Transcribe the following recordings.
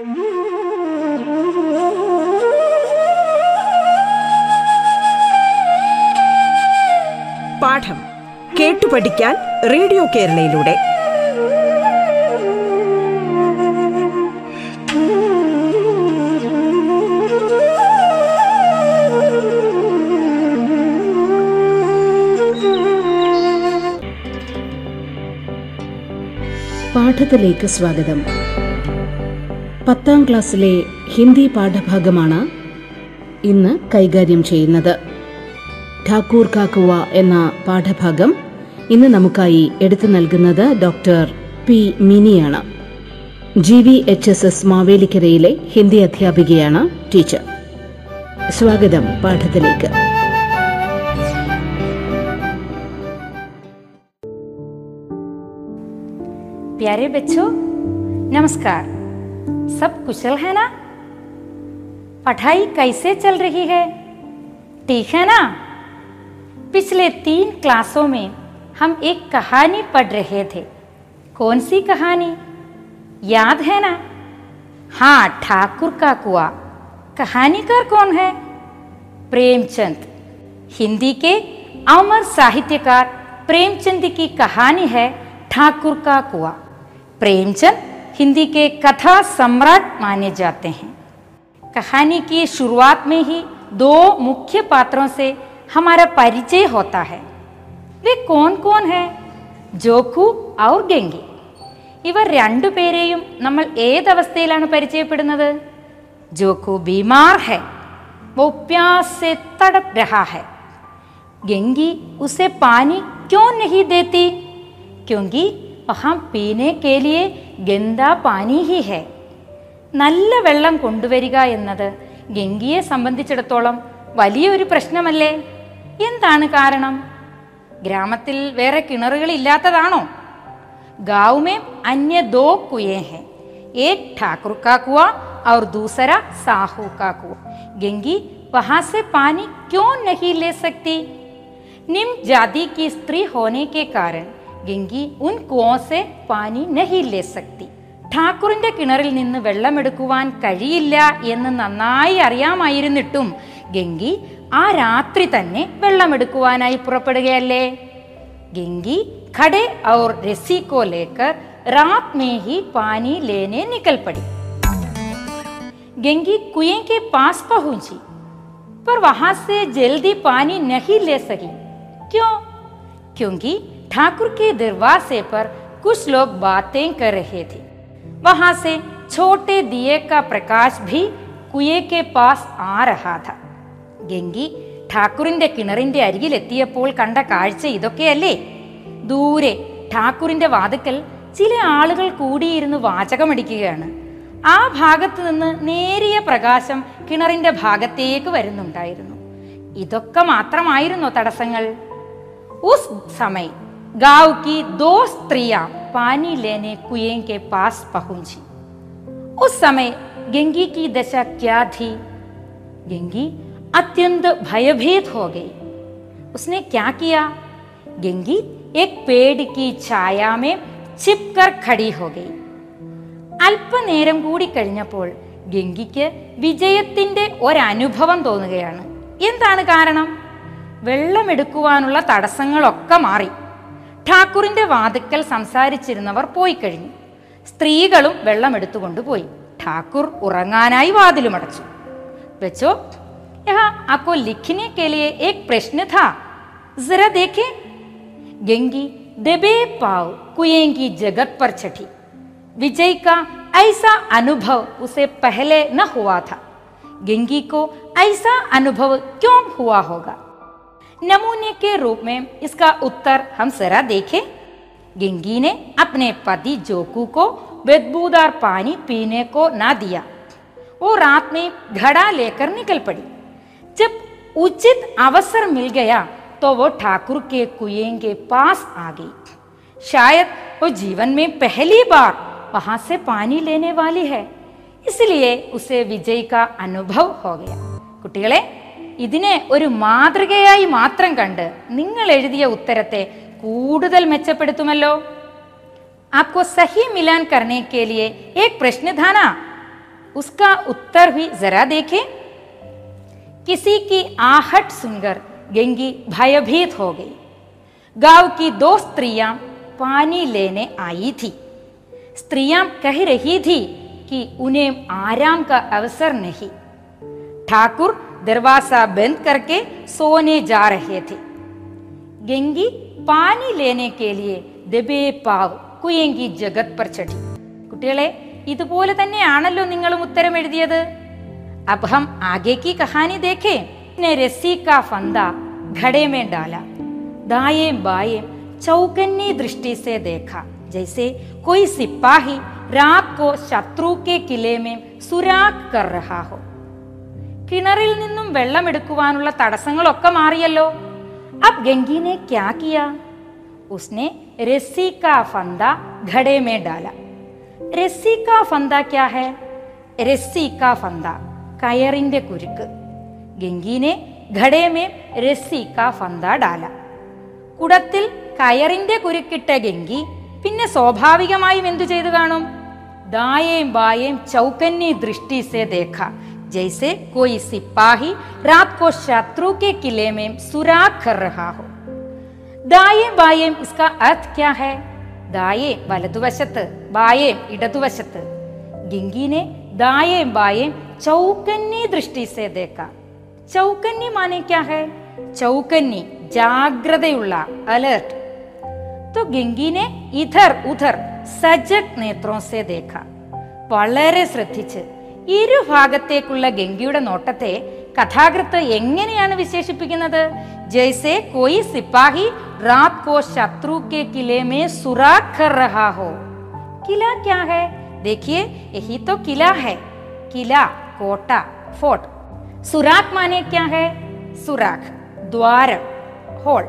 പാഠം കേട്ടു പഠിക്കാൻ റേഡിയോ കേരളയിലൂടെ. പാഠത്തിലേക്ക് സ്വാഗതം. പത്താം ക്ലാസ്സിലെ ഹിന്ദി പാഠഭാഗമാണ് ഇന്ന് കൈകാര്യം ചെയ്യുന്നത് ഠാക്കൂർ കാക്കുവ എന്ന പാഠഭാഗം ഇന്ന് നമുക്കായി എടുത്തു നൽകുന്നത് doctor P മിനിയാണ് G V H S S മാവേലിക്കരയിലെ Hindi അധ്യാപികയാണ് ടീച്ചർ സ്വാഗതം പാഠത്തിലേക്ക് प्यारे बच्चों नमस्कार सब कुशल है ना? पढ़ाई कैसे चल रही है? ठीक है ना? पिछले तीन क्लासों में हम एक कहानी पढ़ रहे थे। कौन सी कहानी? याद है ना? हाँ ठाकुर का कुआ। कहानीकार कौन है? प्रेमचंद। हिंदी के अमर साहित्यकार प्रेमचंद की कहानी है ठाकुर का कुआ। प्रेमचंद हिंदी के कथा सम्राट माने जाते हैं कहानी की शुरुआत में ही दो मुख्य पात्रों से हमारा परिचय होता है वे कौन कौन है ജോക്കു ഔർ ഗംഗി ഇവർ രണ്ടുപേരെയും നമ്മൾ ഏതവസ്ഥയിലാണ് പരിചയപ്പെടുന്നത് ജോക്കു ബീമാർ ഹെ वो प्यास से तड़प रहा है गंगी उसे पानी क्यों नहीं देती क्योंकि वहाँ पीने के लिए गंदा पानी ही है നല്ല വെള്ളം കൊണ്ടുവരിക എന്നത് ഗംഗിയെ സംബന്ധിച്ചിടത്തോളം വലിയൊരു പ്രശ്നമല്ലേ എന്താണ് കാരണം ഗ്രാമത്തിൽ വേറെ കിണറുകൾ ഇല്ലാത്തതാണോ गांव में अन्य दो कुएं हैं एक ठाकुर का कुआ और दूसरा साहू का कुआ गंगी वहां से पानी क्यों नहीं ले सकती निम्न जाति की स्त्री होने के कारण ഗംഗി ഉൻ കുവോ സെ പാനി നഹി ലേ സക്തി ഠാക്കൂറിന്റെ കിണറിൽ നിന്ന് വെള്ളമെടുക്കുവാൻ കഴിയില്ല എന്ന് നന്നായി അറിയാമായിരുന്നിട്ടും ഗംഗി ആ രാത്രി തന്നെ വെള്ളമെടുക്കുവാനായി പുറപ്പെടുകയല്ലേ गंगी खड़े और रस्सी को लेकर रात में ही पानी लेने निकल पड़ी गंगी कुएं के पास पहुंची पर वहां से जल्दी पानी नहीं ले सकी क्यों क्योंकि ठाकुर के दरवाजे पर कुछ लोग बातें कर रहे थे वहां से छोटे दिए का प्रकाश भी कुएं के पास आ रहा था ഗംഗി ഠാക്കൂറിന്റെ കിണറിന്റെ അരികിലെത്തിയപ്പോൾ കണ്ട കാഴ്ച ഇതൊക്കെയല്ലേ ദൂരെ ഠാക്കൂറിന്റെ വാതുക്കൽ ചില ആളുകൾ കൂടിയിരുന്ന് വാചകമടിക്കുകയാണ് ആ ഭാഗത്ത് നിന്ന് നേരിയ പ്രകാശം കിണറിന്റെ ഭാഗത്തേക്ക് വരുന്നുണ്ടായിരുന്നു ഇതൊക്കെ മാത്രമായിരുന്നോ തടസ്സങ്ങൾ ഉസ് സമയ गांव की दो स्त्रियां पानी लेने कुएं के पास पहुंची उस समय गंगी की दशा क्या थी गंगी अत्यंत भयभीत हो गई उसने क्या किया गंगी एक पेड़ की छाया में छिपकर खड़ी हो गई അല്പനേരം കൂടി കഴിഞ്ഞപ്പോൾ ഗംഗിക്ക് വിജയത്തിന്റെ ഒരനുഭവം തോന്നുകയാണ് എന്താണ് കാരണം വെള്ളമെടുക്കുവാനുള്ള തടസ്സങ്ങളൊക്കെ മാറി ഠാക്കൂറിന്റെ വാതുക്കൽ സംസാരിച്ചിരുന്നവർ പോയി കഴിഞ്ഞു സ്ത്രീകളും വെള്ളമെടുത്തുകൊണ്ട് പോയി ഠാക്കൂർ ഉറങ്ങാനായി വാതിലുമടച്ചു बच्चों यहाँ आपको लिखने के लिए एक प्रश्न था जरा देखें गंगी दबे पाव कुएं की जगत पर छठी विजय का ऐसा अनुभव उसे पहले न हुआ था गंगी को ऐसा अनुभव क्यों हुआ होगा नमूने के रूप में इसका उत्तर हम जरा देखें। गिंगी ने अपने पति जोकू को बदबूदार पानी पीने को ना दिया। वो रात में घड़ा लेकर निकल पड़ी। जब उचित अवसर मिल गया तो वो ठाकुर के कुएँ के पास आ गई। शायद वो जीवन में पहली बार वहाँ से पानी लेने वाली है, इसलिए उसे विजय का अनुभव हो गया। कुटिले ഇതിനെ ഒരു മാതൃകയായി മാത്രം കണ്ട് നിങ്ങൾ എഴുതിയ ഉത്തരത്തെ കൂടുതൽ മെച്ചപ്പെടുത്തുമല്ലോ आपको सही मिलान करने के लिए एक प्रश्न था ना उसका उत्तर भी जरा देखें किसी की आहट सुनकर गंगी भयभीत हो गई गांव की दो स्त्रियां पानी लेने आई थी स्त्रियां कह रही थी कि उन्हें आराम का अवसर नहीं ठाकुर दरवाजा बंद करके सोने जा रहे थे गंगी पानी लेने के लिए ദബേ പാവ് കുയങ്കി ജഗത് पर चढ़ी കുട്ടികളെ ഇതുപോലെ തന്നെയാണല്ലോ നിങ്ങളും ഉത്തരം എഴുതിയത് अब हम आगे की कहानी देखें ने रस्सी का फंदा घड़े में डाला दाएं बाएं चौकन्नी दृष्टि से देखा जैसे कोई सिपाही रात को शत्रु के किले में सुराग कर रहा हो കിണറിൽ നിന്നും വെള്ളമെടുക്കുവാനുള്ള തടസ്സങ്ങളൊക്കെ മാറിയല്ലോ. അബ് ഗംഗീനെ ക്യാ ഫന്ത ഘടേ മേ ഡാല. രസ്സി കാ ഫന്ത ക്യാ ഹെ? രസ്സി കാ ഫന്ത കയറിന്റെ കുരുക്ക്. ഗംഗീനെ ഘടേമേ രസ്സി ഫന്ത ഡാല. കുടത്തിൽ കയറിന്റെ കുരുക്കിട്ട ഗംഗി പിന്നെ സ്വാഭാവികമായും എന്തു ചെയ്തു കാണും? ദായേം ബായേം ചൗക്കന്നി ദൃഷ്ടി സെ ദേഖ. जैसे कोई सिपाही रात को शत्रु के किले में सुराग कर रहा हो ദായേ ബായേം ഇസ്കാ അർത്ഥ് ക്യാ ഹെ ദായേ വലതുവശത്ത് ബായേം ഇടതുവശത്ത് ഗംഗീനെ ദായേം ബായേം ചൗക്കന്നി ദൃഷ്ടി സേ ദേക്ക ചൗക്കന്നി മാനെ ക്യാ ഹെ ചൗക്കന്നി ജാഗ്രതയുള്ള അലേർട്ട് तो ഗംഗി ने ഇധർ ഉധർ സജഗ് നേത്രോं से देखा വളരെ ശ്രദ്ധിച്ച് ഇരുഭാഗത്തേക്കുള്ള ഗംഗയുടെ നോട്ടത്തെ കഥാകൃത്ത് എങ്ങനെയാണ് വിശേഷിപ്പിക്കുന്നത് ജയ്സെ കോയി സിപ്പാഹി രാത് കോ ശത്രു के किले में सुराग कर रहा हो किला क्या है देखिए यही तो किला है किला कोटा फोर्ट सुराग माने क्या है सुराग द्वार होल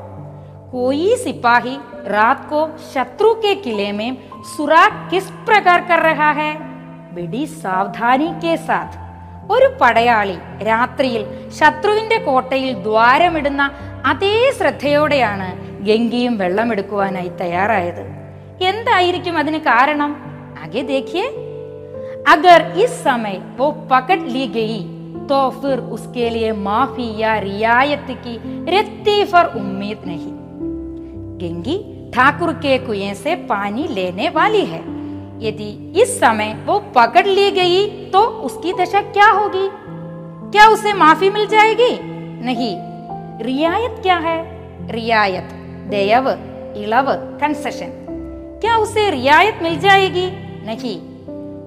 कोई सिपाही रात को शत्रु के किले में सुराग किस प्रकार कर रहा है बड़ी सावधानी के साथ ഒരു പടയാളി രാത്രിയിൽ ശത്രുവിന്റെ കോട്ടയിൽ ദ്വാരമിടുന്ന അതേ ശ്രദ്ധയോടെയാണ് ഗംഗിയും വെള്ളമെടുക്കുവാനായി തയ്യാറായത് എന്തായിരിക്കും അതിന് കാരണം ആകെ ദേഖിയേ अगर इस समय वो पकड़ ली गई तो फिर उसके लिए माफी या रियायत की रत्ती पर उम्मीद नहीं गंगी ठाकुर के कुएं से पानी लेने वाली है यदि इस समय वो पकड़ ली गई तो उसकी दशा क्या होगी? क्या उसे माफ़ी मिल जाएगी? नहीं। रियायत क्या है? रियायत, दयव इളവ് कंसेशन क्या उसे रियायत मिल जाएगी? नहीं।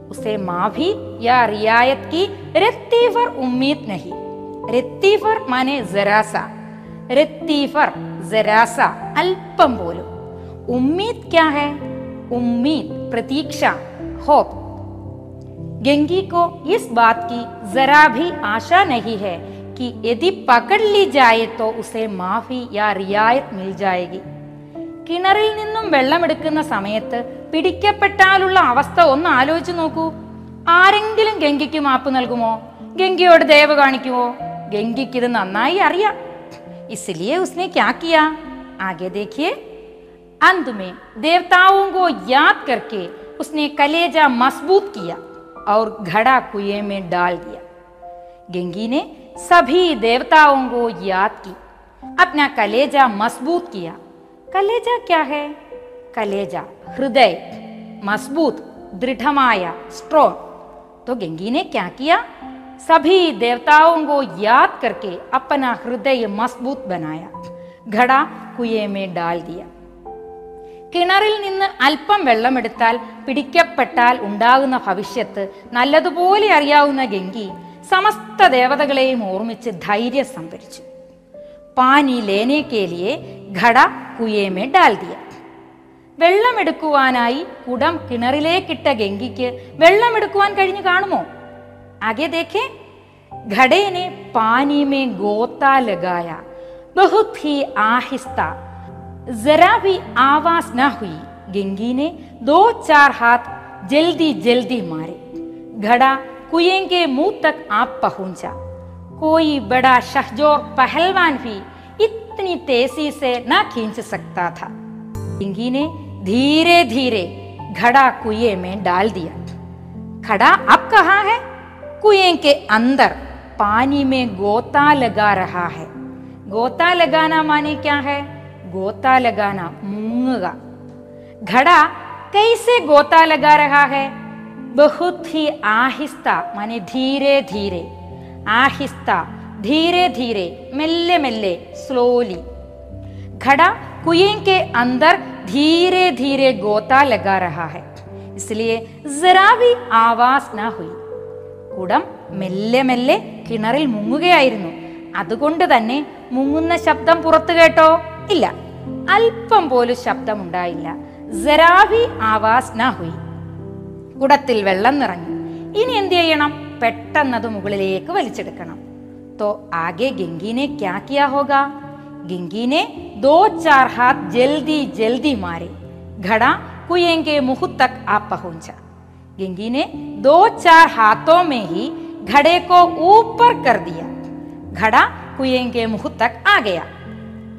उसे माफ़ी या रियायत की रत्ती पर उम्मीद नहीं। रत्ती पर माने जरा सा रत्ती पर जरा सा अल्पम बोलो। उम्मीद क्या है? उम्मीद प्रतीक्षा होप गंगी को इस बात की जरा भी आशा नहीं है कि यदि पकड़ ली जाए तो उसे माफी या रियायत मिल जाएगी കിണറിൽ നിന്നും വെള്ളമെടുക്കുന്ന സമയത്ത് പിടിക്കപ്പെട്ടാലുള്ള അവസ്ഥ ഒന്ന് ആലോചിച്ചു നോക്കൂ ആരെങ്കിലും ഗംഗയ്ക്ക് മാപ്പ് നൽകുമോ ഗംഗയോട് ദയവ് കാണിക്കുമോ ഗംഗയ്ക്ക് ഇത് നന്നായി അറിയാം इसलिए उसने क्या किया आगे देखिए अंत में देवताओं को याद करके उसने कलेजा मज़बूत किया और घड़ा कुएँ में डाल दिया। गंगी ने सभी देवताओं को याद की, अपना कलेजा मज़बूत किया। कलेजा क्या है? कलेजा हृदय, मज़बूत, दृढ़माया स्ट्रोंग तो गंगी ने क्या किया? सभी देवताओं को याद करके अपना हृदय मज़बूत बनाया, घड़ा कुएँ में डाल दिया। കിണറിൽ നിന്ന് അല്പം വെള്ളമെടുത്താൽ പിടിക്കപ്പെട്ടാൽ ഉണ്ടാകുന്ന ഭവിഷ്യത്ത് നല്ലതുപോലെ അറിയാവുന്ന ഗംഗി സമസ്ത ദേവതകളെയും ഓർമ്മിച്ച് ധൈര്യം സംഭരിച്ചു. പാനി ലേനെ കേലിയെ ഘട കുയേമേ ഡാൽതിയ വെള്ളമെടുക്കുവാനായി കുടം കിണറിലേക്കിട്ട ഗംഗിക്ക് വെള്ളമെടുക്കുവാൻ കഴിഞ്ഞു കാണുമോ? ആകെ ദേഖേ ഘടേനെ പാനിമേ ഗോത്താ ലഗായ ബഹുത് ആഹിസ്ത जरा भी आवाज़ न हुई। गंगी ने दो चार हाथ जल्दी जल्दी मारे। घड़ा कुएँ के मुँह तक आप पहुँचा। कोई बड़ा शहजोर पहलवान भी इतनी तेज़ी से न खींच सकता था। गंगी ने धीरे धीरे घड़ा कुएँ में डाल दिया। खड़ा अब कहा है? कुएँ के अंदर पानी में गोता लगा रहा है। गोता लगाना माने क्या है? ഗോത്താലഗാന മുങ്ങുക. ഘട കൈസെ ഗോത്താലഗാരഹാഹെ ബഹുത് ആഹിസ്ത മനെ ധീരെ ധീരെ. ആഹിസ്ത ധീരെ ധീരെ മെല്ലെ മെല്ലെ സ്ലോലി ഘട कुएं के अंदर धीरे धीरे गोता लगा रहा है इसलिए जरा भी आवाज ना हुई കുടം മെല്ലെ മെല്ലെ കിണറിൽ മുങ്ങുകയായിരുന്നു. അതുകൊണ്ട് തന്നെ മുങ്ങുന്ന ശബ്ദം പുറത്തു കേട്ടോ? ഇല്ല. അല്പം പോലും ശബ്ദമുണ്ടായില്ല. ജരാവി ആവാസ് ന കുടത്തിൽ വെള്ളം നിറഞ്ഞു. ഇനി എന്ത് ചെയ്യണം? പെട്ടെന്നത് മുകളിലേക്ക് വലിച്ചെടുക്കണം. തോ ആകെ ഗംഗീനെ ക്യാ കിയാ ഗംഗീനെ ദോ ചാർ ഹാത്ത് ജൽദി ജൽദി മാറി ഘട കുയേങ്കെ മുഹുത്തക് ആ പഹുഞ്ച. ഗംഗീനെ ദോ ചാർ ഹാത്തോ മേഹി ഘടേക്കോ ഊപ്പർ കർദിയ ഘട കുയേങ്കെ മുഹുത്തക് ആകയാ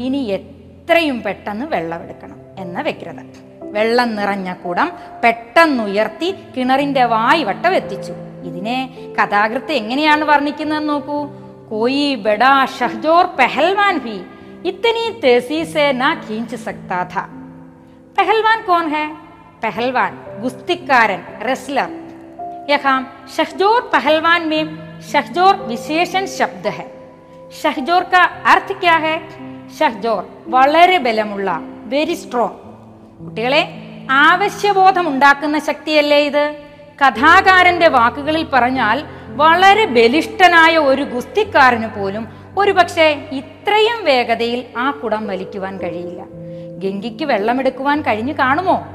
ഇനി എത്ര എത്രയും പെട്ടെന്ന് വെള്ളമെടുക്കണം എന്ന വ്യഗ്രത. വെള്ളം നിറഞ്ഞ കുടം പെട്ടെന്നുയർത്തി കിണറിന്റെ വായ്വട്ടം എത്തിച്ചു. ഇതിനെ കഥാകൃത്ത് എങ്ങനെയാണ് വർണിക്കുന്നത് നോക്കൂ. കോയി ബഡാ ഷഹ്ജോർ പെഹൽവാൻ ഭി ഇത്തനി തേസി സെ നാ ഖീഞ്ച് സക്താ പെഹൽവാൻ കോൺ ഹെ? പെഹൽവാൻ ഗുസ്തിക്കാരൻ റെസ്ലർ. യഹാം ഷഹ്ജോർ പെഹൽവാൻ മേം ഷഹ്ജോർ വിശേഷൻ ശബ്ദ ഹെ. ഷഹ്ജോർ കാ അർത്ഥ ക്യാ ഹെ? ഷഹ്ജോർ വളരെ ബലമുള്ള വെരി സ്ട്രോങ് കുട്ടികളെ ആവശ്യബോധം ഉണ്ടാക്കുന്ന ശക്തിയല്ലേ ഇത്? കഥാകാരന്റെ വാക്കുകളിൽ പറഞ്ഞാൽ വളരെ ബലിഷ്ഠനായ ഒരു ഗുസ്തിക്കാരന് പോലും ഒരുപക്ഷെ ഇത്രയും വേഗതയിൽ ആ കുടം വലിക്കുവാൻ കഴിയില്ല. ഗംഗിക്ക് വെള്ളമെടുക്കുവാൻ കഴിഞ്ഞു കാണുമോ?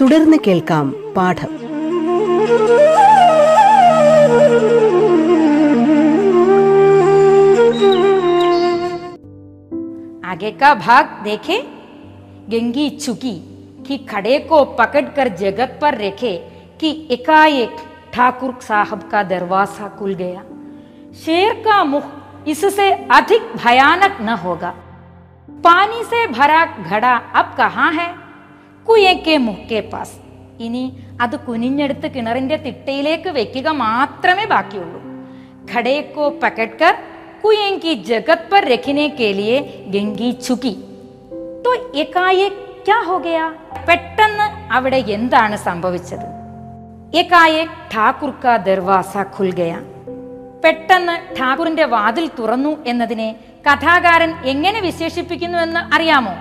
തുടർന്ന് കേൾക്കാം പാഠം आगे का भाग देखे गंगी चुकी कि खड़े को पकड़कर जगत पर रखे कि एकाएक ठाकुर साहब का दरवाजा खुल गया शेर का मुख इससे अधिक भयानक न होगा पानी से भरा घड़ा अब कहाँ है കുയെ കെ മുക്കെ പാസ് ഇനി അത് കുനിഞ്ഞെടുത്ത് കിണറിന്റെ തിട്ടയിലേക്ക് വെക്കുക മാത്രമേ ബാക്കിയുള്ളൂ ഘടേക്കോ പക്കട്കർ കുയെं की जगत पर रखने के लिए ഗംഗി ചുക്കി तो एकाएक क्या हो गया പെട്ടെന്ന് അവിടെ എന്താണ് സംഭവിച്ചത് ഏകായേക് ഠാക്കൂർ കാ ദർവാസ ഖുൽ ഗയാ പെട്ടെന്ന് ഠാക്കൂറിന്റെ വാതിൽ തുറന്നു എന്നതിനെ കഥാകാരൻ എങ്ങനെ വിശേഷിപ്പിക്കുന്നു എന്ന് അറിയാമോ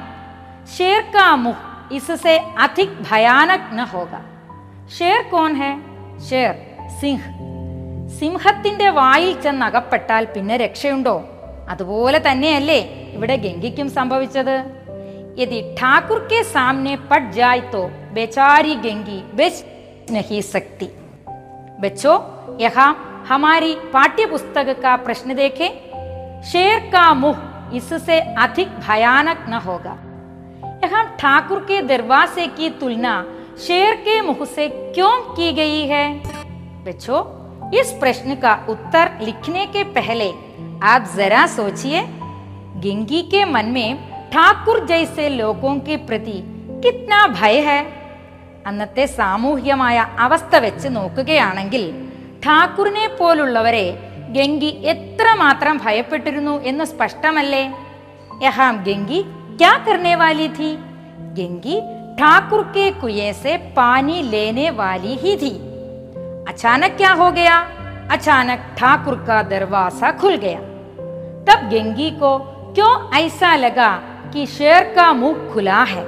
ഷേർ കാ മുഹ് इससे अधिक भयानक न होगा ഷേർ കോൺ ഹെ ഷേർ സിംഹ് സിംഹത്തിന്റെ വായിൽ ചെന്ന് അകപ്പെട്ടാൽ പിന്നെ രക്ഷയുണ്ടോ അതുപോലെ തന്നെയല്ലേ ഇവിടെ ഗംഗയ്ക്കും സംഭവിച്ചത് യദി ഠാക്കുർ കെ സാമനെ പട് ജായ് തോ ബേചാരി ഗംഗി ബെച്ച് നഹി സക്തി बच्चों यहाँ हमारी पाठ्य पुस्तक का प्रश्न देखें शेर का मुंह इससे अधिक भयानक न होगा यहाँ ठाकुर के दरवाजे की तुलना शेर के मुंह से क्यों की गई है बच्चों इस प्रश्न का उत्तर लिखने के पहले आप जरा सोचिए गंगी के मन में ठाकुर जैसे लोगों के प्रति कितना भय है അന്നത്തെ സാമൂഹികമായ അവസ്ഥ വെച്ച് നോക്കുകയാണെങ്കിൽ ഠാക്കൂറിനെ പോലുള്ളവരെ ഗംഗി എത്രമാത്രം ഭയപ്പെട്ടിരുന്നു എന്ന് സ്പഷ്ടമല്ലേ യഹാം ഗംഗി क्या करने वाली थी? गंगी ठाकुर के कुएँ से पानी लेने वाली ही थी। अचानक क्या हो गया? अचानक ठाकुर का दरवाज़ा खुल गया। तब गंगी को क्यों ऐसा लगा कि शेर का मुँह खुला है?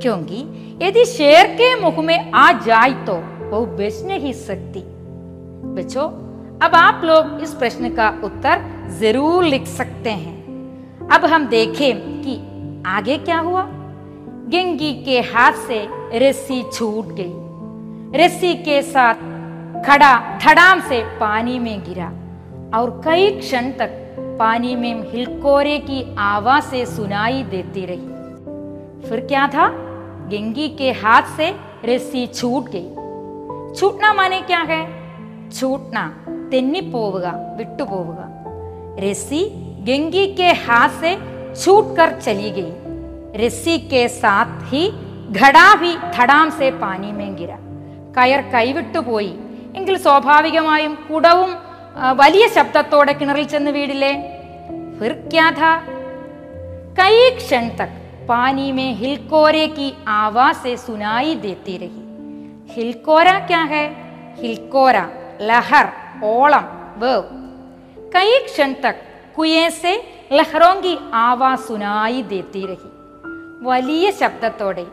क्योंकि यदि शेर के मुख में आ जाए तो वो बेच नहीं सकती। बच्चों, अब आप लोग इस प्रश्न का उत्तर ज़रूर लिख सकते हैं। अब हम देखें कि आगे क्या हुआ? गिंगी के हाथ से रस्सी छूट गई। रस्सी के साथ खड़ा धड़ाम से पानी में गिरा और कई क्षण तक पानी में हिलकोरे की आवाज़ से सुनाई देती रही। फिर क्या था? गिंगी के हाथ से रस्सी छूट गई। छूटना माने क्या है? छूटना तिन्नी पोवगा विट्टू पोवगा। रस्सी गिंगी के हाथ से छूट कर चली गई रस्सी के साथ ही घड़ा भी धड़ाം से पानी में गिरा കയർ കൈവിട്ടുപോയി എങ്കിൽ സ്വാഭാവികമായും കുടവും ആ, വലിയ ശബ്ദത്തോടെ കിണറിൽ ചെന്ന് വീടില്ലേ ഫിർ ക്യാ ഥാ कई क्षण तक पानी में हिलकोरे की आवाज से सुनाई देती रही हिलकोरा क्या है हिलकोरा लहर ओलम वेव कई क्षण तक कुएं से ലഹ്റോങ്കി ആവാസുനായി ദെത്തിരഹി വലിയ ശബ്ദത്തോടെ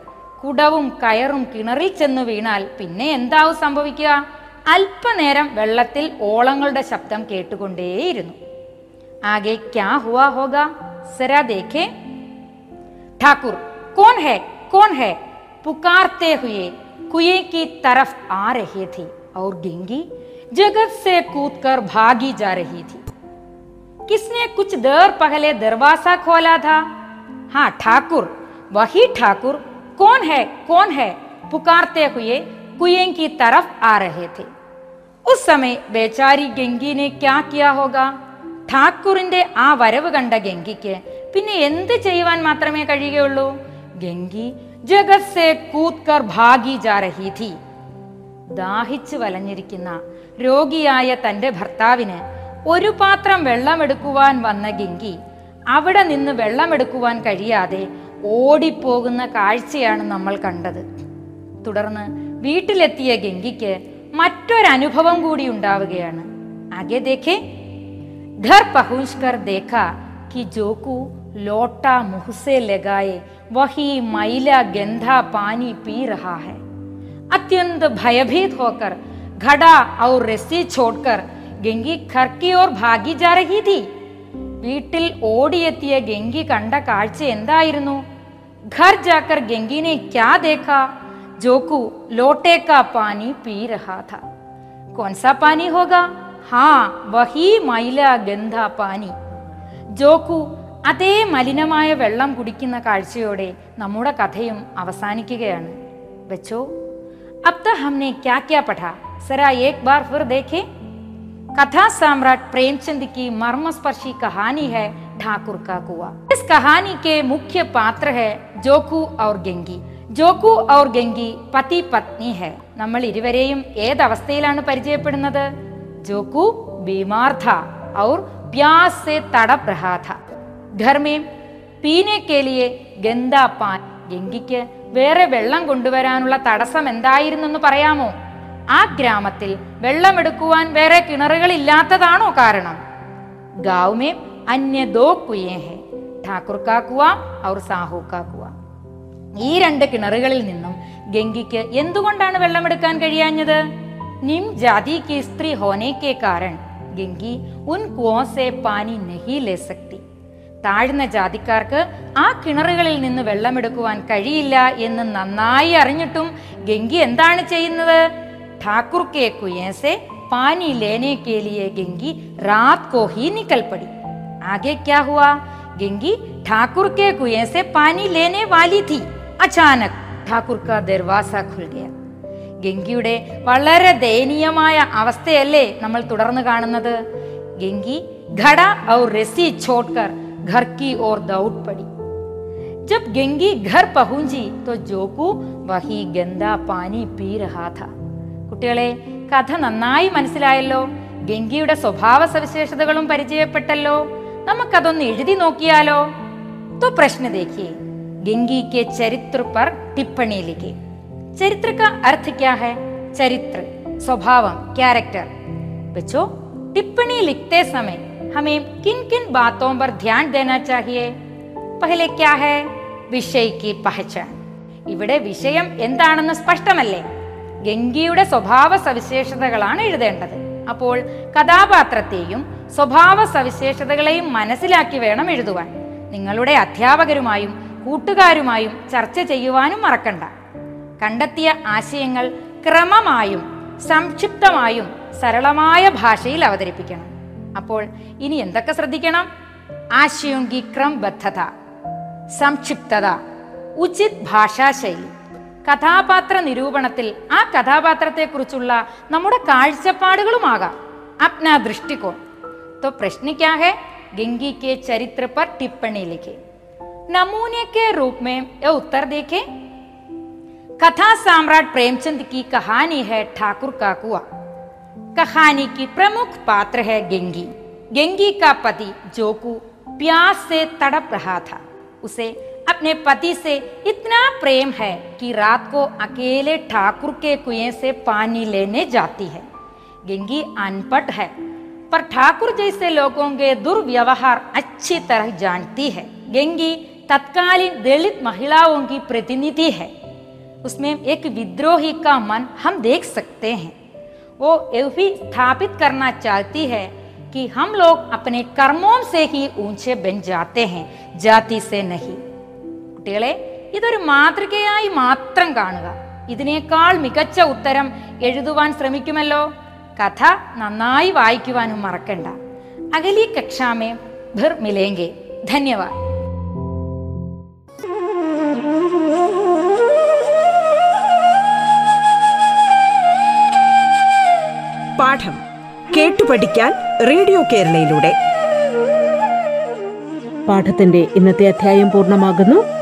കുടവും കയറും കിണറിൽ ചെന്ന് വീണാൽ പിന്നെ എന്താവും സംഭവിക്കുക? അല്പനേരം വെള്ളത്തിൽ ഓളങ്ങളുടെ ശബ്ദം കേട്ടുകൊണ്ടേയിരുന്നു. ആകെ ക്യാ ഹുവാ ഹോഗ? സരാ ദേഖേ. ഠാക്കൂർ കോൺ ഹേ കോൺ ഹേ. പുകാർത്തെ ഹുയെ കുയെ തരഫ് ആ രഹി ഔർ ഗിങ്കി ജഗത് സേ കൂത് ഭാഗി ജാ രഹി किसने कुछ देर पहले दरवाजा खोला था हाँ ठाकुर वही ठाकुर कौन है कौन है पुकारते हुए कुएं की तरफ आ रहे थे उस समय बेचारी ഗംഗി ने क्या किया होगा ഠാക്കൂറിന്റെ ആ വരവ് കണ്ട ഗംഗിക്ക് പിന്നെ എന്ത് ചെയ്യുവാൻ മാത്രമേ കഴിയുകയുള്ളൂ ഗംഗി ജഗത് സെ കൂത്കർ ഭാഗി ജാ രഹി ഥി ദാഹിച്ചു വലഞ്ഞിരിക്കുന്ന രോഗിയായ തന്റെ ഭർത്താവിന് ഒരു പാത്രം വെള്ളമെടുക്കുവാൻ വന്ന ഗിങ്കി അവിടെ നിന്ന് വെള്ളമെടുക്കുവാൻ കഴിയാതെ ഓടിപ്പോകുന്ന കാഴ്ചയാണ് നമ്മൾ കണ്ടത്. തുടർന്ന് വീട്ടിലെത്തിയ ഗംഗിക്ക് മറ്റൊരനുഭവം കൂടി ഉണ്ടാവുകയാണ്. അത്യന്ത ഭയഭീത് ഹോക്കർ ഘടാ ഔർ റെസി ഛോഡ്കർ ഗംഗി ഖർക്കിയോർ ഭാഗിജാരഹി തീ വീട്ടിൽ ഓടിയെത്തിയ ഗംഗി കണ്ട കാഴ്ച എന്തായിരുന്നു? ഘർ ജാക്കർ ഗംഗിനെ ക്യാ ദേഖ? ജോക്കു ലോട്ടേക്ക പാനി പീ पी रहा പാനി कौन ഹാ വഹി മൈല ഗന്ധ പാനി. ജോക്കു അതേ മലിനമായ വെള്ളം കുടിക്കുന്ന കാഴ്ചയോടെ നമ്മുടെ കഥയും അവസാനിക്കുകയാണ്. വെച്ചോ? അബ്ത ഹംനെ ക്യാ ക്യാ പഠ? സരാ ഏക് ബാർ ഫിർ ദേഖേ? कथा सम्राट प्रेमचंद की मर्मस्पर्शी कहानी है ठाकुर का कुआ इस कहानी के मुख्य पात्र है जोकू और गंगी ജോക്കു ഔർ ഗംഗി പതി പത്നി ഹെ നമ്മൾ ഇരുവരെയും ഏതവസ്ഥയിലാണ് പരിചയപ്പെടുന്നത് ജോക്കു बीमार था और प्यास से तड़प रहा था घर में पीने के लिए ഗന്ധാ പാൻ ഗംഗിക്ക് വേറെ വെള്ളം കൊണ്ടുവരാനുള്ള തടസ്സം എന്തായിരുന്നെന്ന് പറയാമോ ആ ഗ്രാമത്തിൽ വെള്ളമെടുക്കുവാൻ വേറെ കിണറുകളില്ലാത്തതാണോ കാരണം? ഗാവുമേ അന്യ ദോ കുയേ ഹെ ഔർ സാഹു ഈ രണ്ട് കിണറുകളിൽ നിന്നും ഗംഗിക്ക് എന്തുകൊണ്ടാണ് വെള്ളമെടുക്കാൻ കഴിയാഞ്ഞത്? നിം ജാതി കെ സ്ത്രീ ഹോനെ കെ കാരൺ ഗംഗി ഉൻ കോസെ പാനി നഹി ലേ സക്തി. താഴ്ന്ന ജാതിക്കാർക്ക് ആ കിണറുകളിൽ നിന്ന് വെള്ളമെടുക്കുവാൻ കഴിയില്ല എന്ന് നന്നായി അറിഞ്ഞിട്ടും ഗംഗി എന്താണ് ചെയ്യുന്നത്? ठाकुर के कुएं से पानी लेने के लिए गंगी रात को ही निकल पड़ी आगे क्या हुआ गंगी ठाकुर के कुएं से पानी लेने वाली थी अचानक ठाकुर का दरवाजा खुल गया ഗംഗിയുടെ വളരെ ദയനീയമായ അവസ്ഥയല്ലേ നമ്മൾ തുടർന്ന് കാണുന്നത് ഗംഗി ഘട ഔർ രസി छोड़कर घर की ओर दौड़ पड़ी जब गंगी घर पहुंची तो जोकू वही गंदा पानी पी रहा था കുട്ടികളെ കഥ നന്നായി മനസ്സിലായല്ലോ ഗംഗിയുടെ സ്വഭാവ സവിശേഷതകളും പരിചയപ്പെട്ടല്ലോ നമുക്കതൊന്ന് എഴുതി നോക്കിയാലോ तो प्रश्न देखिए गंगी के चरित्र पर टिप्पणी लिखिए चरित्र का अर्थ क्या है चरित्र स्वभावम कैरेक्टर बच्चों टिप्पणी लिखते समय हमें किन किन बातों पर ध्यान देना चाहिए पहले क्या है വിഷയ് की पहचान ഇവിടെ വിഷയം എന്താണെന്ന് സ്പഷ്ടമല്ലേ ഗംഗിയുടെ സ്വഭാവ സവിശേഷതകളാണ് എഴുതേണ്ടത്. അപ്പോൾ കഥാപാത്രത്തെയും സ്വഭാവ സവിശേഷതകളെയും മനസ്സിലാക്കി വേണം എഴുതുവാൻ. നിങ്ങളുടെ അധ്യാപകരുമായും കൂട്ടുകാരുമായും ചർച്ച ചെയ്യുവാനും മറക്കണ്ട. കണ്ടെത്തിയ ആശയങ്ങൾ ക്രമമായും സംക്ഷിപ്തമായും സരളമായ ഭാഷയിൽ അവതരിപ്പിക്കണം. അപ്പോൾ ഇനി എന്തൊക്കെ ശ്രദ്ധിക്കണം? ആശയോങ്കി ക്രമബദ്ധത സംക്ഷിപ്തത ഉചിത് ഭാഷാശൈലി കഥാപാത്ര നിരൂപണത്തിൽ ആ കഥാപാത്രത്തെക്കുറിച്ചുള്ള നമ്മുടെ കാഴ്ചപ്പാടുകളുമാകാം അപ്നാ ദൃഷ്ടികോൺ तो प्रश्न क्या है गंगी के चरित्र पर टिप्पणी लिखे नमूने के रूप में यह उत्तर देखें कथा सम्राट प्रेमचंद की कहानी है ठाकुर का कुआ कहानी की प्रमुख पात्र है गेंगी गेंगी का पति जोकू प्यास से तड़प रहा था उसे अपने पति से इतना प्रेम है कि रात को अकेले ठाकुर के कुएँ से पानी लेने जाती है। गेंगी अनपढ़ है, पर ठाकुर जैसे लोगों के दुर्व्यवहार अच्छी तरह जानती है। गेंगी तत्कालीन दलित महिलाओं की प्रतिनिधि है। उसमें एक विद्रोही का मन हम देख सकते हैं। वो भी स्थापित करना चाहती है कि हम लोग अपने कर्मों से ही ऊँचे बन जाते हैं, जाति से नहीं। കുട്ടികളെ ഇതൊരു മാതൃകയായി മാത്രം കാണുക. ഇതിനേക്കാൾ മികച്ച ഉത്തരം എഴുതുവാൻ ശ്രമിക്കുമല്ലോ? കഥ നന്നായി വായിക്കുവാനും മറക്കണ്ട. അകലി കക്ഷാമേ ഭിർ മിലേങ്കെ. ധന്യവാദ്. പാഠം കേട്ടു പഠിക്കാൻ റേഡിയോ കേരളയിലൂടെ. പാഠത്തിന്റെ ഇന്നത്തെ അധ്യായം പൂർണമാകുന്നു.